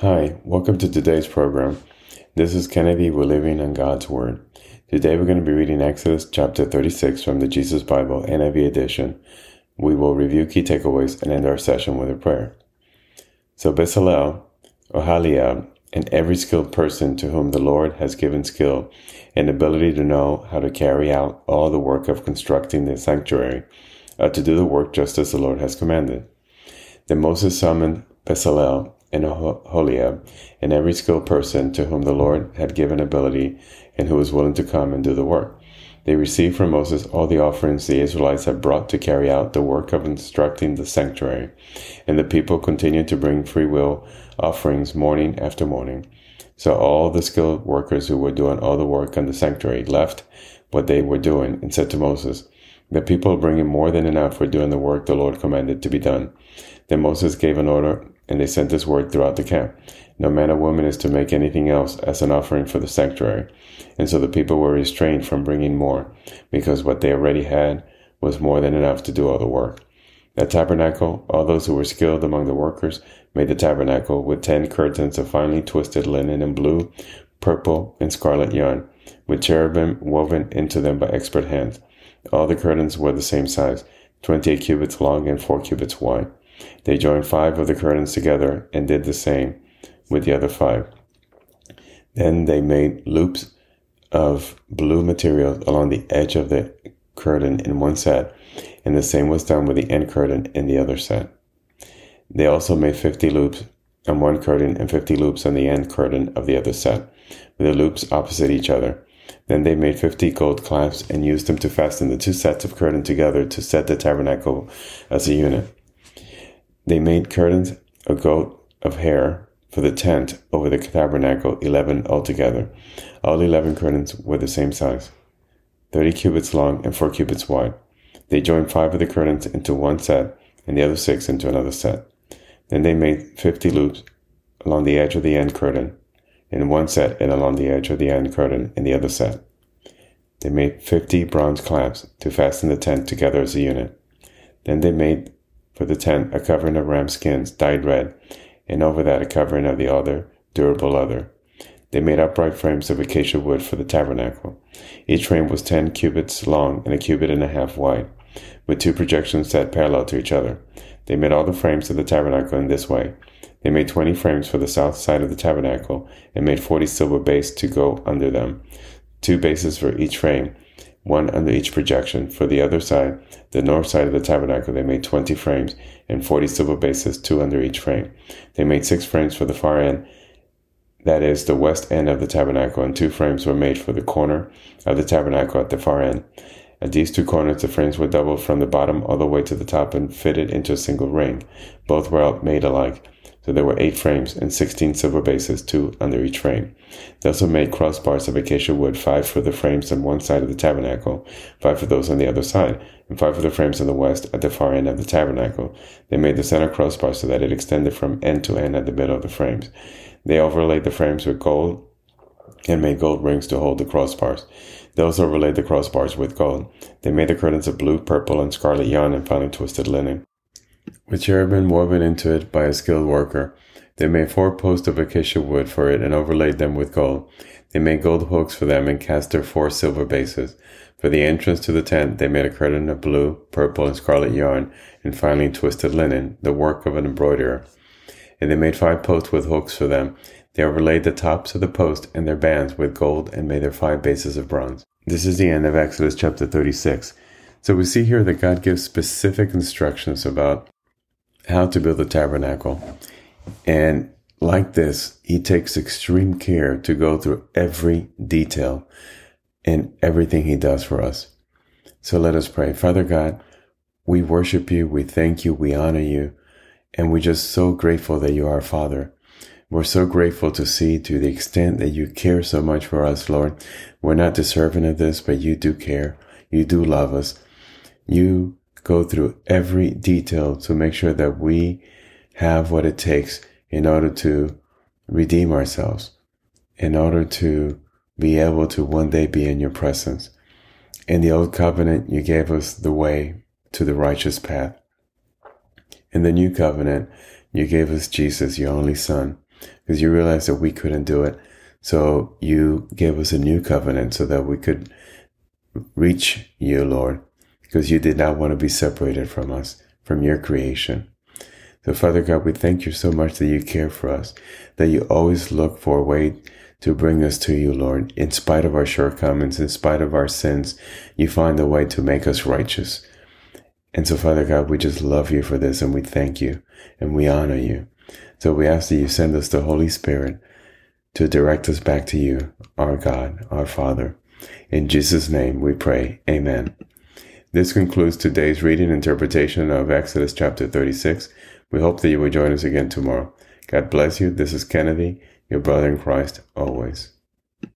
Hi, welcome to today's program. This is Kennedy. We're living on God's Word. Today we're going to be reading Exodus chapter 36 from the Jesus Bible NIV edition. We will review key takeaways and end our session with a prayer. So Bezalel, Oholiab, and every skilled person to whom the Lord has given skill and ability to know how to carry out all the work of constructing the sanctuary, are to do the work just as the Lord has commanded. Then Moses summoned Bezalel and Oholiab, and every skilled person to whom the Lord had given ability and who was willing to come and do the work. They received from Moses all the offerings the Israelites had brought to carry out the work of instructing the sanctuary, and the people continued to bring free will offerings morning after morning. So all the skilled workers who were doing all the work on the sanctuary left what they were doing and said to Moses, The people bringing more than enough for doing the work the Lord commanded to be done. Then Moses gave an order and they sent this word throughout the camp. No man or woman is to make anything else as an offering for the sanctuary. And so the people were restrained from bringing more, because what they already had was more than enough to do all the work. The tabernacle, all those who were skilled among the workers, made the tabernacle with ten curtains of finely twisted linen and blue, purple, and scarlet yarn, with cherubim woven into them by expert hands. All the curtains were the same size, twenty-eight cubits long and four cubits wide. They joined five of the curtains together and did the same with the other five. Then they made loops of blue material along the edge of the curtain in one set, and the same was done with the end curtain in the other set. They also made 50 loops on one curtain and 50 loops on the end curtain of the other set, with the loops opposite each other. Then they made 50 gold clasps and used them to fasten the two sets of curtain together to set the tabernacle as a unit. They made curtains of goat of hair for the tent over the tabernacle, eleven altogether. All eleven curtains were the same size, thirty cubits long and four cubits wide. They joined five of the curtains into one set and the other six into another set. Then they made fifty loops along the edge of the end curtain in one set and along the edge of the end curtain in the other set. They made fifty bronze clamps to fasten the tent together as a unit. Then they made for the tent a covering of ram skins dyed red, and over that a covering of the other, durable leather. They made upright frames of acacia wood for the tabernacle. Each frame was ten cubits long and a cubit and a half wide, with two projections set parallel to each other. They made all the frames of the tabernacle in this way. They made twenty frames for the south side of the tabernacle, and made forty silver bases to go under them, two bases for each frame, one under each projection. For the other side, the north side of the tabernacle, they made 20 frames and 40 silver bases, two under each frame. They made six frames for the far end, that is, the west end of the tabernacle, and two frames were made for the corner of the tabernacle at the far end. At these two corners, the frames were doubled from the bottom all the way to the top and fitted into a single ring. Both were made alike. So there were eight frames and 16 silver bases, two under each frame. They also made crossbars of acacia wood, five for the frames on one side of the tabernacle, five for those on the other side, and five for the frames on the west at the far end of the tabernacle. They made the center crossbar so that it extended from end to end at the middle of the frames. They overlaid the frames with gold and made gold rings to hold the crossbars. They also overlaid the crossbars with gold. They made the curtains of blue, purple, and scarlet yarn and finely twisted linen with cherubim woven into it by a skilled worker. They made four posts of acacia wood for it and overlaid them with gold. They made gold hooks for them and cast their four silver bases. For the entrance to the tent, they made a curtain of blue, purple, and scarlet yarn and finely twisted linen, the work of an embroiderer. And they made five posts with hooks for them. They overlaid the tops of the post and their bands with gold and made their five bases of bronze. This is the end of Exodus chapter 36. So we see here that God gives specific instructions about how to build the tabernacle. And like this, he takes extreme care to go through every detail in everything he does for us. So let us pray. Father God, we worship you, we thank you, we honor you, and we're just so grateful that you are Father. We're so grateful to see to the extent that you care so much for us, Lord. We're not deserving of this, but you do care. You do love us. You go through every detail to make sure that we have what it takes in order to redeem ourselves, in order to be able to one day be in your presence. In the old covenant, you gave us the way to the righteous path. In the new covenant, you gave us Jesus, your only son. because you realized that we couldn't do it. So you gave us a new covenant so that we could reach you, Lord, because you did not want to be separated from us, from your creation. So, Father God, we thank you so much that you care for us, that you always look for a way to bring us to you, Lord. In spite of our shortcomings, in spite of our sins, you find a way to make us righteous. And so, Father God, we just love you for this and we thank you and we honor you. So we ask that you send us the Holy Spirit to direct us back to you, our God, our Father. In Jesus' name we pray. Amen. This concludes today's reading interpretation of Exodus chapter 36. We hope that you will join us again tomorrow. God bless you. This is Kennedy, your brother in Christ, always.